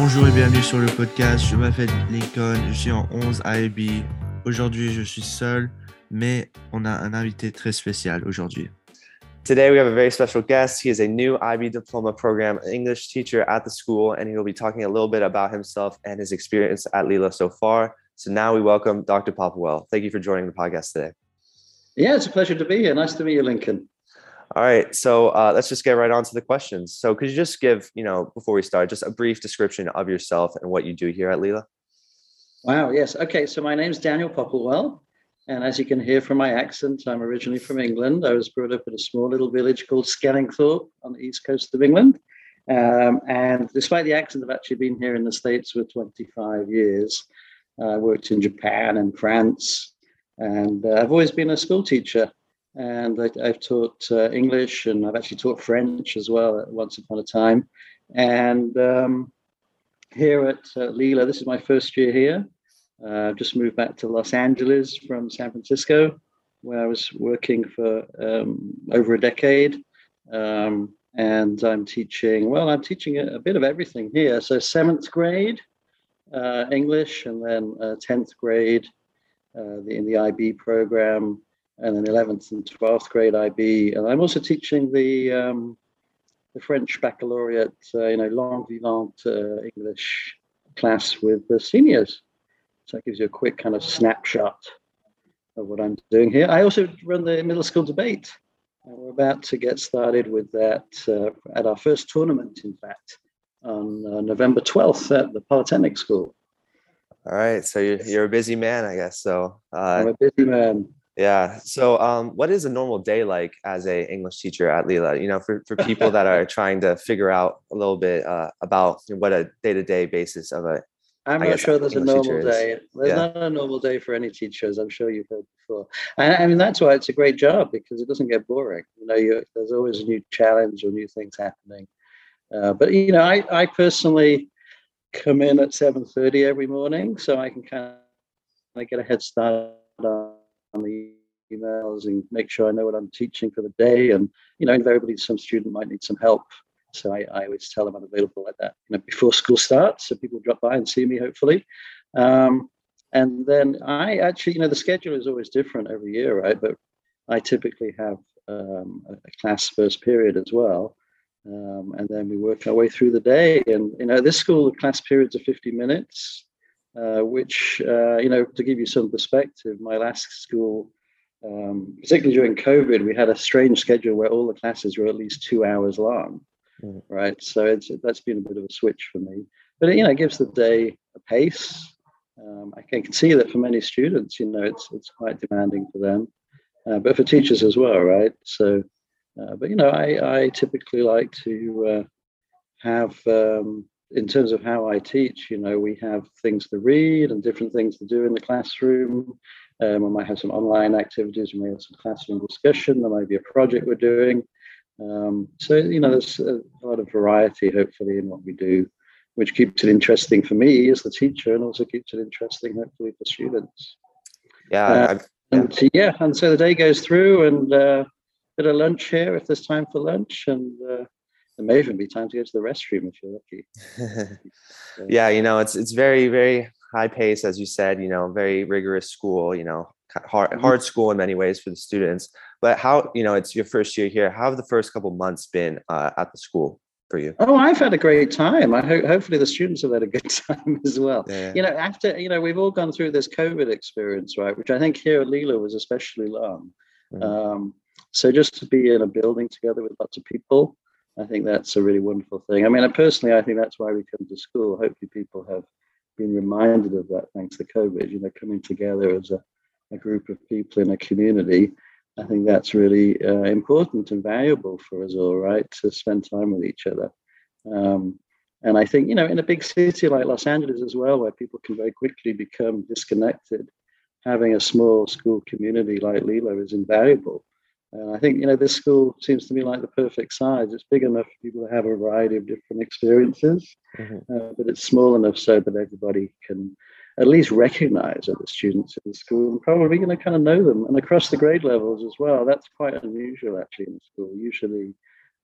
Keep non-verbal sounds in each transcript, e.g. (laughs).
Bonjour et bienvenue sur le podcast. Je m'appelle Lincoln, je suis en 11 IB. Aujourd'hui, je suis seul, mais on a un invité très spécial aujourd'hui. Today, we have a very special guest. He is a new IB Diploma Program English teacher at the school, and he will be talking a little bit about himself and his experience at Lila so far. So now we welcome Dr. Popwell. Thank you for joining the podcast today. Yeah, it's a pleasure to be here. Nice to meet you, Lincoln. All right, so uh, let's just get right on to the questions. So, could you just give, you know, before we start, just a brief description of yourself and what you do here at Lila? Wow. Yes. Okay. So my name's Daniel Popplewell, and as you can hear from my accent, I'm originally from England. I was brought up in a small little village called Skellingthorpe on the east coast of England. Um, and despite the accent, I've actually been here in the States for 25 years. I uh, worked in Japan and France, and uh, I've always been a school teacher and I, have taught uh, English and I've actually taught French as well once upon a time. And um, here at uh, Lila, this is my first year here. Uh, just moved back to Los Angeles from San Francisco, where I was working for um, over a decade. Um, and I'm teaching, well, I'm teaching a, a, bit of everything here. So, seventh grade uh, English, and then 10th uh, grade uh, the, in the IB program and then 11th and 12th grade IB. And I'm also teaching the um, the French baccalaureate, uh, you know, langue vivante uh, English class with the seniors. So that gives you a quick kind of snapshot of what I'm doing here. I also run the middle school debate. And we're about to get started with that uh, at our first tournament, in fact, on uh, November 12th at the Polytechnic School. All right, so you're, you're a busy man, I guess. So uh, I'm a busy man. Yeah. So, um, what is a normal day like as a English teacher at Lila? You know, for, for people that are (laughs) trying to figure out a little bit uh, about what a day to day basis of a I'm I not sure there's English a normal day. There's yeah. not a normal day for any teachers. I'm sure you've heard before. And I mean, that's why it's a great job because it doesn't get boring. You know, you, there's always a new challenge or new things happening. Uh, but you know, I, I personally come in at 7:30 every morning, so I can kind of get a head start on the emails and make sure I know what I'm teaching for the day. And, you know, invariably some student might need some help. So I, I always tell them I'm available like that, you know, before school starts. So people drop by and see me, hopefully. Um, and then I actually, you know, the schedule is always different every year, right? But I typically have um, a class first period as well. Um, and then we work our way through the day. And, you know, this school, the class periods are 50 minutes. Uh, which, uh, you know, to give you some perspective, my last school, um, particularly during COVID, we had a strange schedule where all the classes were at least two hours long, mm. right? So it's, that's been a bit of a switch for me. But, you know, it gives the day a pace. Um, I can see that for many students, you know, it's, it's quite demanding for them, uh, but for teachers as well, right? So, uh, but, you know, I, I typically like to uh, have um, in terms of how I teach, you know, we have things to read and different things to do in the classroom. Um, we might have some online activities, we may have some classroom discussion, there might be a project we're doing. Um, so, you know, there's a lot of variety, hopefully, in what we do, which keeps it interesting for me as the teacher and also keeps it interesting, hopefully, for students. Yeah. Uh, yeah. And yeah, and so the day goes through and uh, bit of lunch here if there's time for lunch and uh, it may even be time to go to the restroom if you're lucky. (laughs) yeah, you know, it's it's very very high pace, as you said. You know, very rigorous school. You know, hard mm-hmm. hard school in many ways for the students. But how you know it's your first year here? How have the first couple months been uh, at the school? For you? Oh, I've had a great time. I hope hopefully the students have had a good (laughs) time as well. Yeah. You know, after you know, we've all gone through this COVID experience, right? Which I think here at Lila was especially long. Mm-hmm. Um, so just to be in a building together with lots of people, I think that's a really wonderful thing. I mean, personally, I think that's why we come to school. Hopefully, people have been reminded of that thanks to COVID. You know, coming together as a, a group of people in a community. I think that's really uh, important and valuable for us all, right? To spend time with each other. Um, and I think, you know, in a big city like Los Angeles as well, where people can very quickly become disconnected, having a small school community like Lila is invaluable. And I think you know this school seems to me like the perfect size. It's big enough for people to have a variety of different experiences, mm-hmm. uh, but it's small enough so that everybody can at least recognize other students in the school and probably going to kind of know them and across the grade levels as well. That's quite unusual actually in the school. Usually,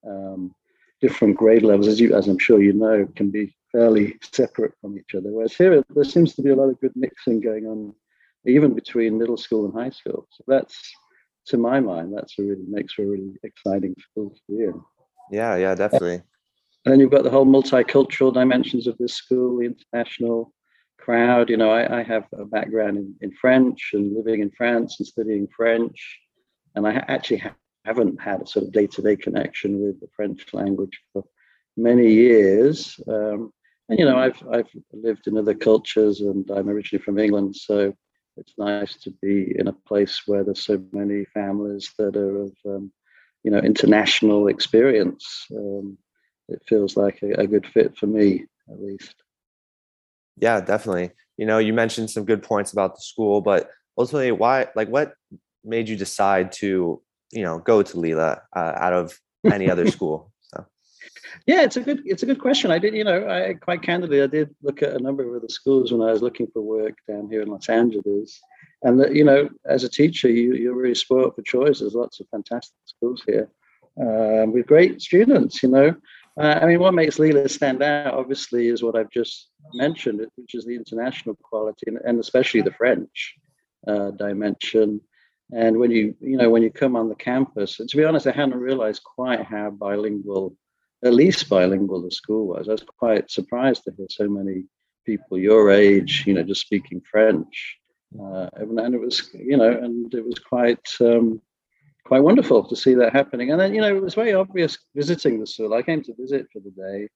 um, different grade levels, as you as I'm sure you know, can be fairly separate from each other. Whereas here, there seems to be a lot of good mixing going on, even between middle school and high school. So that's, to my mind, that's a really makes for a really exciting school in. Yeah, yeah, definitely. And then you've got the whole multicultural dimensions of this school, the international crowd. You know, I, I have a background in, in French and living in France and studying French. And I actually ha- haven't had a sort of day to day connection with the French language for many years. Um, and, you know, I've, I've lived in other cultures and I'm originally from England. So it's nice to be in a place where there's so many families that are of, um, you know, international experience. Um, it feels like a, a good fit for me, at least. Yeah, definitely. You know, you mentioned some good points about the school, but ultimately, why, like, what made you decide to, you know, go to Lila uh, out of any other (laughs) school? Yeah, it's a good, it's a good question. I did, you know, I quite candidly, I did look at a number of other schools when I was looking for work down here in Los Angeles, and that, you know, as a teacher, you you're really spoiled for choice. There's lots of fantastic schools here um, with great students. You know, uh, I mean, what makes Lila stand out, obviously, is what I've just mentioned, which is the international quality and, and especially the French uh, dimension. And when you, you know, when you come on the campus, and to be honest, I hadn't realized quite how bilingual, at least bilingual, the school was. I was quite surprised to hear so many people your age, you know, just speaking French. Uh, and it was, you know, and it was quite. Um, quite wonderful to see that happening. And then, you know, it was very obvious visiting the school. I came to visit for the day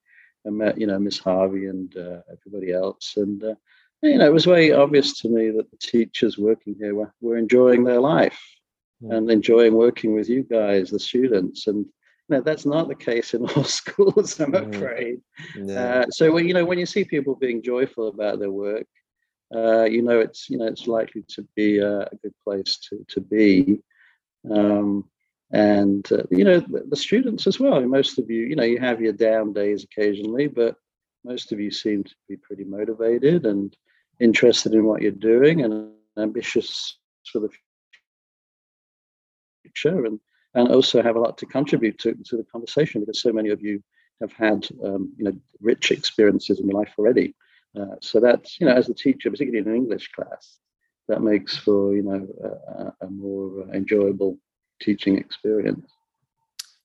and met, you know, Miss Harvey and uh, everybody else. And, uh, you know, it was very obvious to me that the teachers working here were, were enjoying their life yeah. and enjoying working with you guys, the students. And, know, that's not the case in (laughs) all schools, I'm mm. afraid. Yeah. Uh, so, when, you know, when you see people being joyful about their work, uh, you know, it's, you know, it's likely to be a, a good place to, to be. Um, and uh, you know the, the, students as well. Most of you, you know, you have your down days occasionally, but most of you seem to be pretty motivated and interested in what you're doing and ambitious for the future, and and also have a lot to contribute to to the conversation because so many of you have had um, you know rich experiences in your life already. Uh, so that's you know as a teacher, particularly in an English class, that makes for you know a, a more enjoyable teaching experience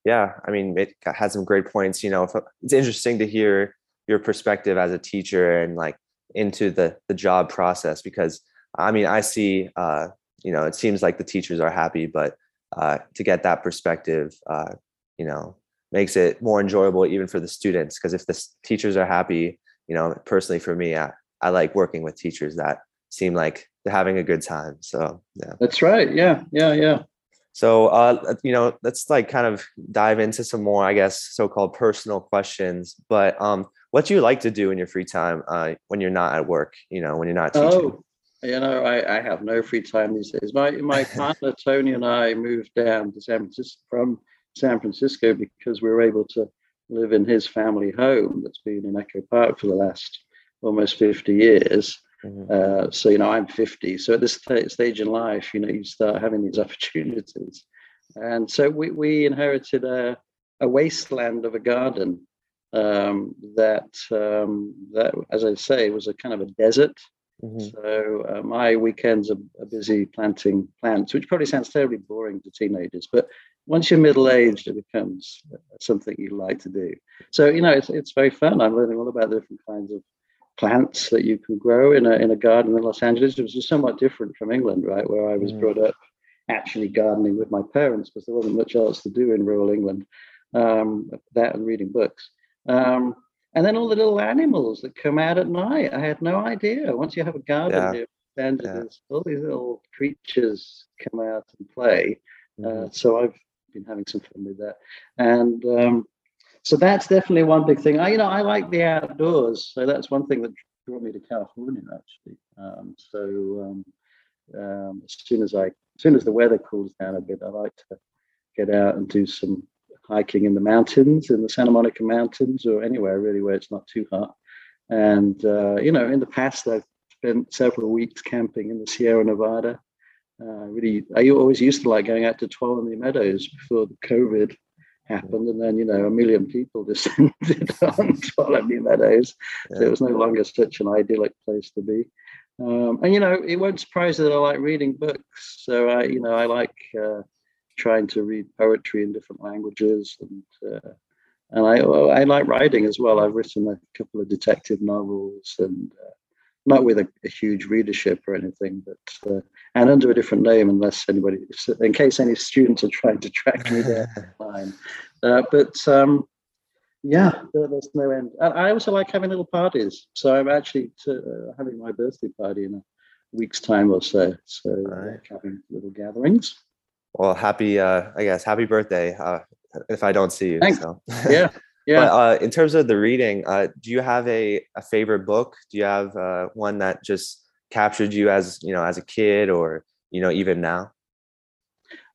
yeah i mean it had some great points you know it's interesting to hear your perspective as a teacher and like into the the job process because i mean i see uh you know it seems like the teachers are happy but uh to get that perspective uh you know makes it more enjoyable even for the students because if the teachers are happy you know personally for me I, I like working with teachers that seem like they're having a good time. So yeah, that's right. Yeah, yeah, yeah. So uh, you know, let's like kind of dive into some more, I guess, so-called personal questions. But um, what do you like to do in your free time uh, when you're not at work? You know, when you're not teaching. Oh, you know, I, I have no free time these days. My my (laughs) partner Tony and I moved down to San Francisco from San Francisco because we were able to live in his family home that's been in Echo Park for the last almost 50 years. Mm-hmm. Uh, so you know, I'm 50. So at this t- stage in life, you know, you start having these (laughs) opportunities, and so we we inherited a a wasteland of a garden um, that um, that, as I say, was a kind of a desert. Mm-hmm. So uh, my weekends are, are, busy planting plants, which probably sounds terribly boring to teenagers, but once you're middle aged, it becomes something you like to do. So you know, it's it's very fun. I'm learning all about the different kinds of plants that you can grow in a in a garden in Los Angeles. It was just somewhat different from England, right, where I was mm. brought up actually gardening with my parents because there wasn't much else to do in rural England. Um, that and reading books. Um, and then all the little animals that come out at night. I had no idea. Once you have a garden yeah. and yeah. all these little creatures come out and play. Uh, mm-hmm. Uh, so I've been having some fun with that. And um, so that's definitely one big thing. I, you know, I like the outdoors, so that's one thing that brought me to California actually. Um, so um, um, as soon as I, as soon as the weather cools down a bit, I like to get out and do some hiking in the mountains, in the Santa Monica Mountains, or anywhere really where it's not too hot. And uh, you know, in the past, I've spent several weeks camping in the Sierra Nevada. Uh, really, I always used to like going out to Tuolumne Meadows before the COVID happened, and then you know a million people (laughs) descended on Tuolumne Meadows. Yeah. So it was no longer such an idyllic place to be. Um, and you know, it won't surprise you that I like reading books. So I, you know, I like uh, trying to read poetry in different languages, and uh, and I I like writing as well. I've written a couple of detective novels, and uh, not with a, a, huge readership or anything, but uh, and under a different name, unless anybody, in case any students are trying to track me down. (laughs) Uh, but um, yeah, there's no end. And I also like having little parties. So I'm actually to, uh, having my birthday party in a week's time or so. So right. like having little gatherings. Well, happy, uh, I guess, happy birthday. Uh, if I don't see you. Thanks. So. (laughs) Yeah. Yeah. But, uh, in terms of the reading, uh, do you have a, a favorite book? Do you have uh, one that just captured you as you know as a kid, or you know even now?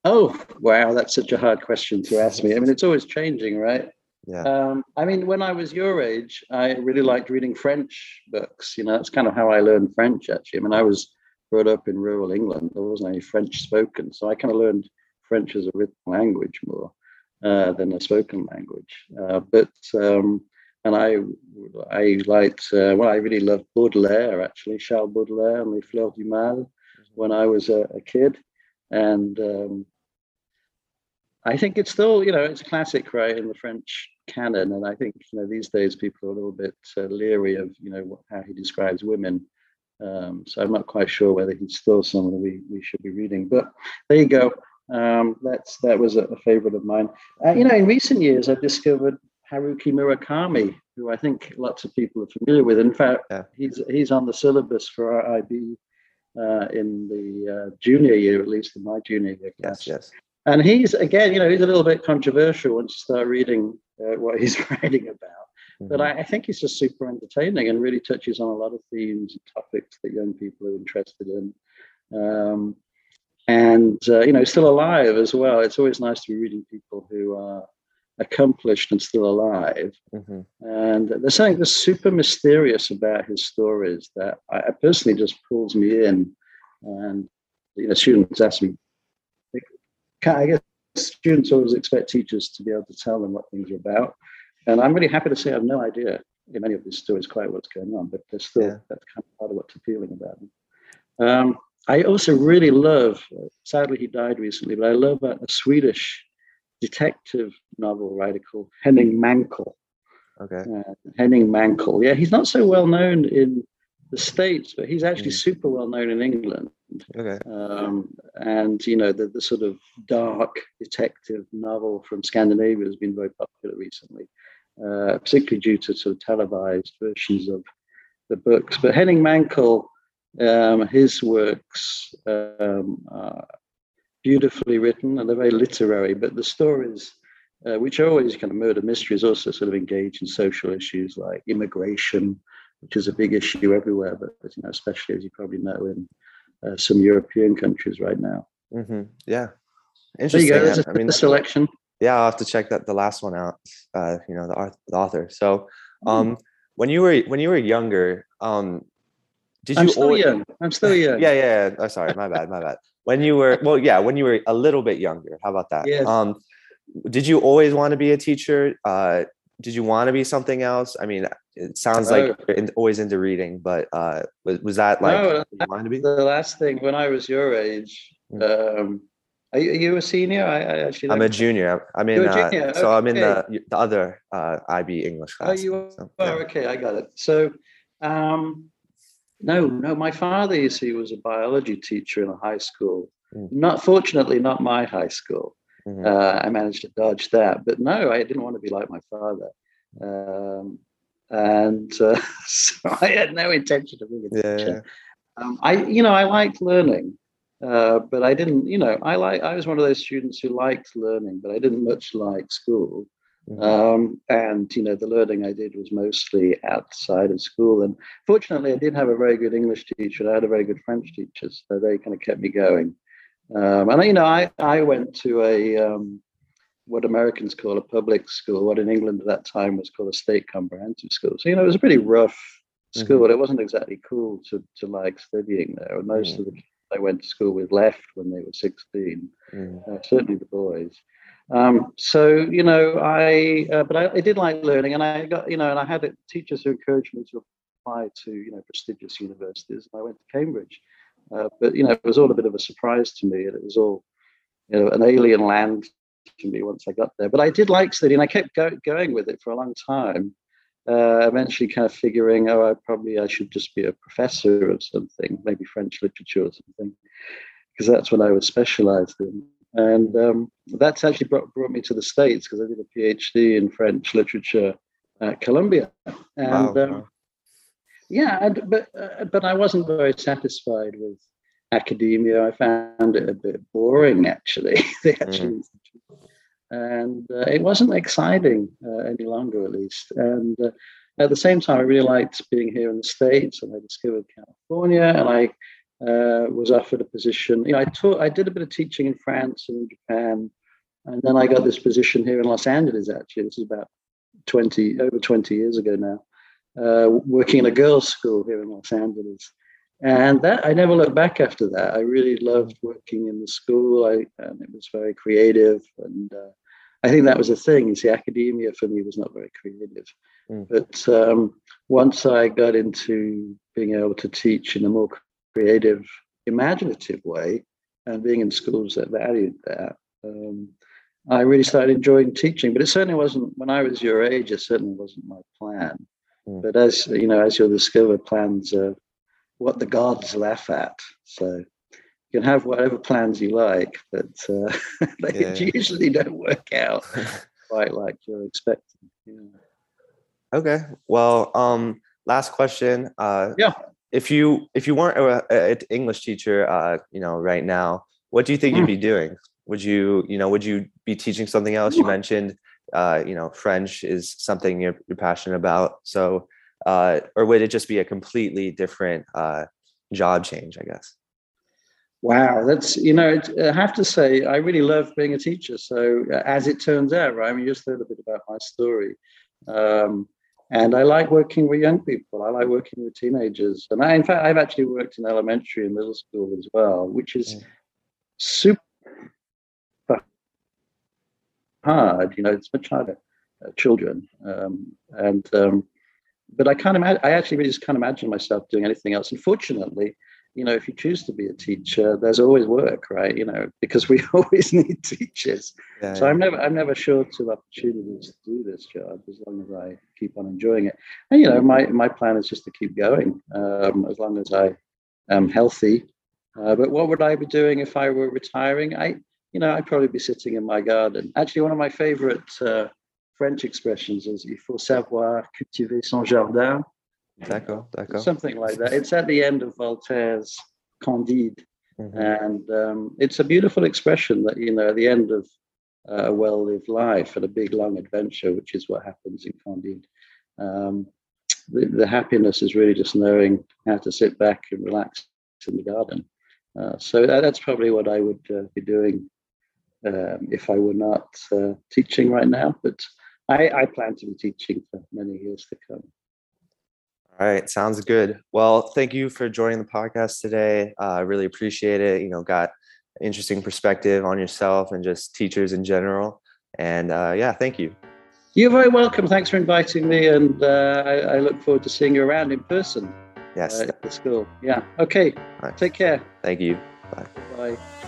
Oh wow, that's such a hard question to ask me. I mean, it's always changing, right? Yeah. Um, I mean, when I was your age, I really liked reading French books. You know, that's kind of how I learned French, actually. I mean, I was brought up in rural England. There wasn't any French spoken. So I kind of learned French as a written language more uh, than a spoken language. Uh, but, um, and I, I liked, uh, well, I really loved Baudelaire, actually, Charles Baudelaire and Les Fleurs du Mal mm-hmm. when I was a, a kid. And um, I think it's still, you know, it's classic, right, in the French canon. And I think, you know, these days people are a little bit uh, leery of, you know, what, how he describes women. Um, so I'm not quite sure whether he's still someone we, we should be reading. But there you go. Um, that's that was a, a favorite of mine. Uh, you know, in recent years, I've discovered Haruki Murakami, who I think lots of people are familiar with. In fact, yeah. he's he's on the syllabus for our IB uh, in the uh, junior year, at least in my junior year class. Yes, yes. And he's again, you know, he's a little bit controversial once you start reading uh, what he's (laughs) writing about. Mm-hmm. But I, I, think he's just super entertaining and really touches on a lot of themes and topics that young people are interested in. Um, and uh, you know, still alive as well. It's always nice to be reading people who are accomplished and still alive. Mm-hmm. And there's something that's super mysterious about his stories that I, I personally just pulls me in. And you know, students ask me, I guess students always expect teachers to be able to tell them what things are about. And I'm really happy to say I have no idea in any of these stories quite what's going on, but there's still yeah. that's kind of part of what's appealing about them. Um, I also really love, sadly he died recently, but I love a, a Swedish detective novel writer called Henning Mankell. Okay. Uh, Henning Mankell. Yeah, he's not so well known in the States, but he's actually mm. super well known in England. Okay. Um, and you know the, the sort of dark detective novel from Scandinavia has been very popular recently, uh, particularly due to sort of televised versions of the books. But Henning Mankell, um, his works um, are beautifully written and they're very literary, but the stories. Uh, which are always kind of murder mysteries, also sort of engage in social issues like immigration, which is a big issue everywhere, but you know, especially as you probably know in uh, some European countries right now. Mm-hmm. Yeah, interesting. There you go. There's a, I mean, the selection. Yeah, I'll have to check that the last one out. Uh, you know, the, the author. So, hmm. um, mm. when you were when you were younger, um, did I'm you? Still always... young. I'm still (laughs) young. yeah, yeah. yeah. Oh, sorry, my bad, my bad. When you were well, yeah, when you were a little bit younger. How about that? Yes. Um, did you always want to be a teacher? Uh, did you want to be something else? I mean, it sounds like you're in, always into reading, but uh, was, was that like no, you to be? The last thing when I was your age, mm. um, are, you, are you, a senior? I, I actually. I'm a junior. I'm in. Uh, okay. So I'm in the the other uh, IB English oh, class. Oh, you are. So, yeah. okay, I got it. So, um, no, no, my father, you see, was a biology teacher in a high school. Mm. Not fortunately, not my high school. Mm-hmm. Uh, I managed to dodge that, but no, I didn't want to be like my father. Um, and uh, (laughs) so I had no intention of being a teacher. Yeah. Um, I, you know, I liked learning, uh, but I didn't. You know, I like. I was one of those students who liked learning, but I didn't much like school. Mm-hmm. Um, and you know, the learning I did was mostly outside of school. And fortunately, I did have a very good English teacher. And I had a very good French teacher, so they kind of kept me going. Um, and you know, I I went to a um, what Americans call a public school, what in England at that time was called a state comprehensive school. So you know, it was a pretty rough school. Mm-hmm. It wasn't exactly cool to to like studying there. And Most mm-hmm. of the I went to school with left when they were 16. Mm-hmm. Uh, certainly the boys. Um, so you know, I uh, but I, I, did like learning, and I got you know, and I had teachers who encouraged me to apply to you know prestigious universities. And I went to Cambridge, uh, but you know, it was all a bit of a surprise to me, and it was all you know an alien land to me once I got there. But I did like studying, and I kept go, going with it for a long time. Uh, eventually, kind of figuring, oh, I probably I should just be a professor of something, maybe French literature or something, because that's what I was specialized in. And um, that's actually brought, brought me to the States because I did a PhD in French literature at Columbia. And wow. um, yeah, and, but uh, but I wasn't very satisfied with academia. I found it a bit boring, actually. (laughs) mm. And uh, it wasn't exciting uh, any longer, at least. And uh, at the same time, I really liked being here in the states, and I discovered California, and I uh, was offered a position. You know, I taught, I did a bit of teaching in France and Japan, and then I got this position here in Los Angeles. Actually, this is about twenty over twenty years ago now. Uh, working in a girls' school here in Los Angeles, and that I never looked back after that. I really loved working in the school. I and it was very creative, and uh, I think that was a thing. You see, academia for me was not very creative, mm. but um, once I got into being able to teach in a more creative, imaginative way, and being in schools that valued that, um, I really started enjoying teaching. But it certainly wasn't when I was your age. It certainly wasn't my plan. Mm. But as you know, as you'll discover, plans are what the gods laugh at. So you can have whatever plans you like, but uh, (laughs) they yeah. usually don't work out (laughs) quite like you're expecting. Yeah. Okay. Well, um, last question. Uh, yeah. If you if you weren't an English teacher, uh, you know, right now, what do you think mm. you'd be doing? Would you, you know, would you be teaching something else? You mentioned, uh, you know, French is something you're, you're passionate about. So, uh, or would it just be a completely different uh, job change? I guess. Wow, that's you know, I have to say, I really love being a teacher. So uh, as it turns out, right, I mean, you just heard a bit about my story, um, and I like working with young people. I like working with teenagers, and I, in fact, I've actually worked in elementary and middle school as well, which is yeah. super hard. You know, it's much harder. Uh, children, um, and um, but I can't imagine. I actually really just can't imagine myself doing anything else. Unfortunately, you know, if you choose to be a teacher, there's always work, right? You know, because we (laughs) always need teachers. Yeah, so yeah. I'm never, I'm never short of opportunities to do this job as long as I keep on enjoying it. And you know, my my plan is just to keep going um, as long as I am healthy. Uh, but what would I be doing if I were retiring? I, you know, I'd probably be sitting in my garden. Actually, one of my favorite uh, French expressions is il faut savoir cultiver son jardin. D'accord, d'accord. Something like that. It's at the end of Voltaire's Candide. Mm-hmm. And um, it's a beautiful expression that, you know, at the end of uh, a well lived life and a big long adventure, which is what happens in Candide. Um, the, the, happiness is really just knowing how to sit back and relax in the garden. Uh, so that, that's probably what I would uh, be doing um, if I were not uh, teaching right now. But I, I plan to be teaching for many years to come. All right, sounds good. Well, thank you for joining the podcast today. Uh, I really appreciate it. You know, got interesting perspective on yourself and just teachers in general. And uh, yeah, thank you. You're very welcome. Thanks for inviting me, and uh, I, I, look forward to seeing you around in person. Yes, uh, at the school. Yeah. Okay. Right. Take care. Thank you. Bye. Bye.